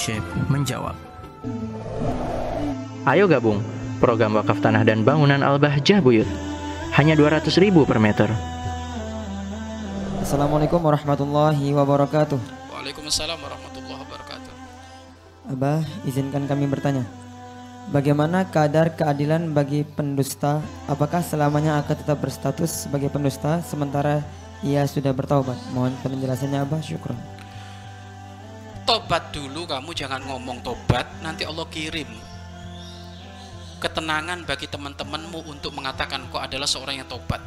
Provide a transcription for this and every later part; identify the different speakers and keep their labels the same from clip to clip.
Speaker 1: Syekh menjawab.
Speaker 2: Ayo gabung program wakaf tanah dan bangunan Al-Bahjah Buyut. Hanya 200 ribu per meter.
Speaker 3: Assalamualaikum warahmatullahi wabarakatuh.
Speaker 4: Waalaikumsalam warahmatullahi wabarakatuh.
Speaker 3: Abah, izinkan kami bertanya. Bagaimana kadar keadilan bagi pendusta? Apakah selamanya akan tetap berstatus sebagai pendusta sementara ia sudah bertaubat? Mohon penjelasannya Abah, syukur.
Speaker 4: Tobat dulu kamu jangan ngomong tobat, nanti Allah kirim ketenangan bagi teman-temanmu untuk mengatakan kau adalah seorang yang tobat.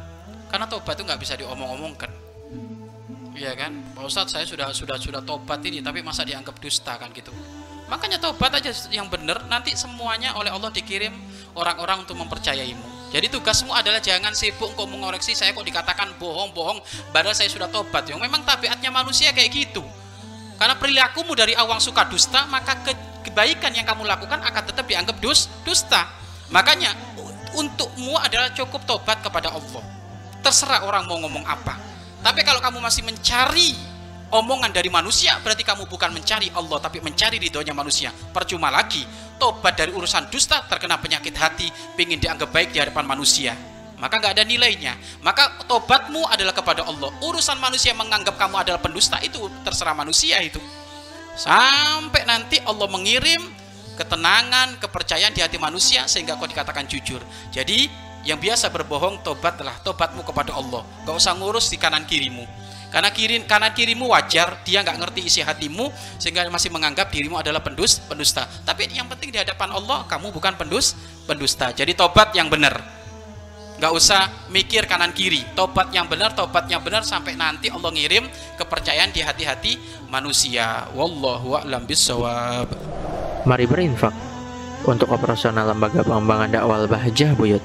Speaker 4: Karena tobat itu nggak bisa diomong-omongkan. Iya kan? Pak Ustadz saya sudah sudah sudah tobat ini tapi masa dianggap dusta kan gitu. Makanya tobat aja yang benar nanti semuanya oleh Allah dikirim orang-orang untuk mempercayaimu. Jadi tugasmu adalah jangan sibuk kau mengoreksi saya kok dikatakan bohong-bohong padahal saya sudah tobat. Yang memang tabiatnya manusia kayak gitu. Karena perilakumu dari awang suka dusta, maka ke kebaikan yang kamu lakukan akan tetap dianggap dus, dusta. Makanya untukmu adalah cukup tobat kepada Allah. Terserah orang mau ngomong apa. Tapi kalau kamu masih mencari omongan dari manusia, berarti kamu bukan mencari Allah, tapi mencari ridhonya manusia. Percuma lagi, tobat dari urusan dusta, terkena penyakit hati, ingin dianggap baik di hadapan manusia. Maka nggak ada nilainya. Maka tobatmu adalah kepada Allah. Urusan manusia menganggap kamu adalah pendusta itu terserah manusia itu. Sampai nanti Allah mengirim ketenangan, kepercayaan di hati manusia sehingga kau dikatakan jujur. Jadi yang biasa berbohong tobatlah tobatmu kepada Allah. Gak usah ngurus di kanan kirimu. Karena kiri kanan kirimu wajar, dia nggak ngerti isi hatimu sehingga masih menganggap dirimu adalah pendus, pendusta. Tapi yang penting di hadapan Allah kamu bukan pendus, pendusta. Jadi tobat yang benar. Gak usah mikir kanan kiri. Tobat yang benar, tobat yang benar sampai nanti Allah ngirim kepercayaan di hati-hati manusia. Wallahu a'lam bishawab.
Speaker 2: Mari berinfak untuk operasional lembaga pengembangan dakwah Al-Bahjah Buyut.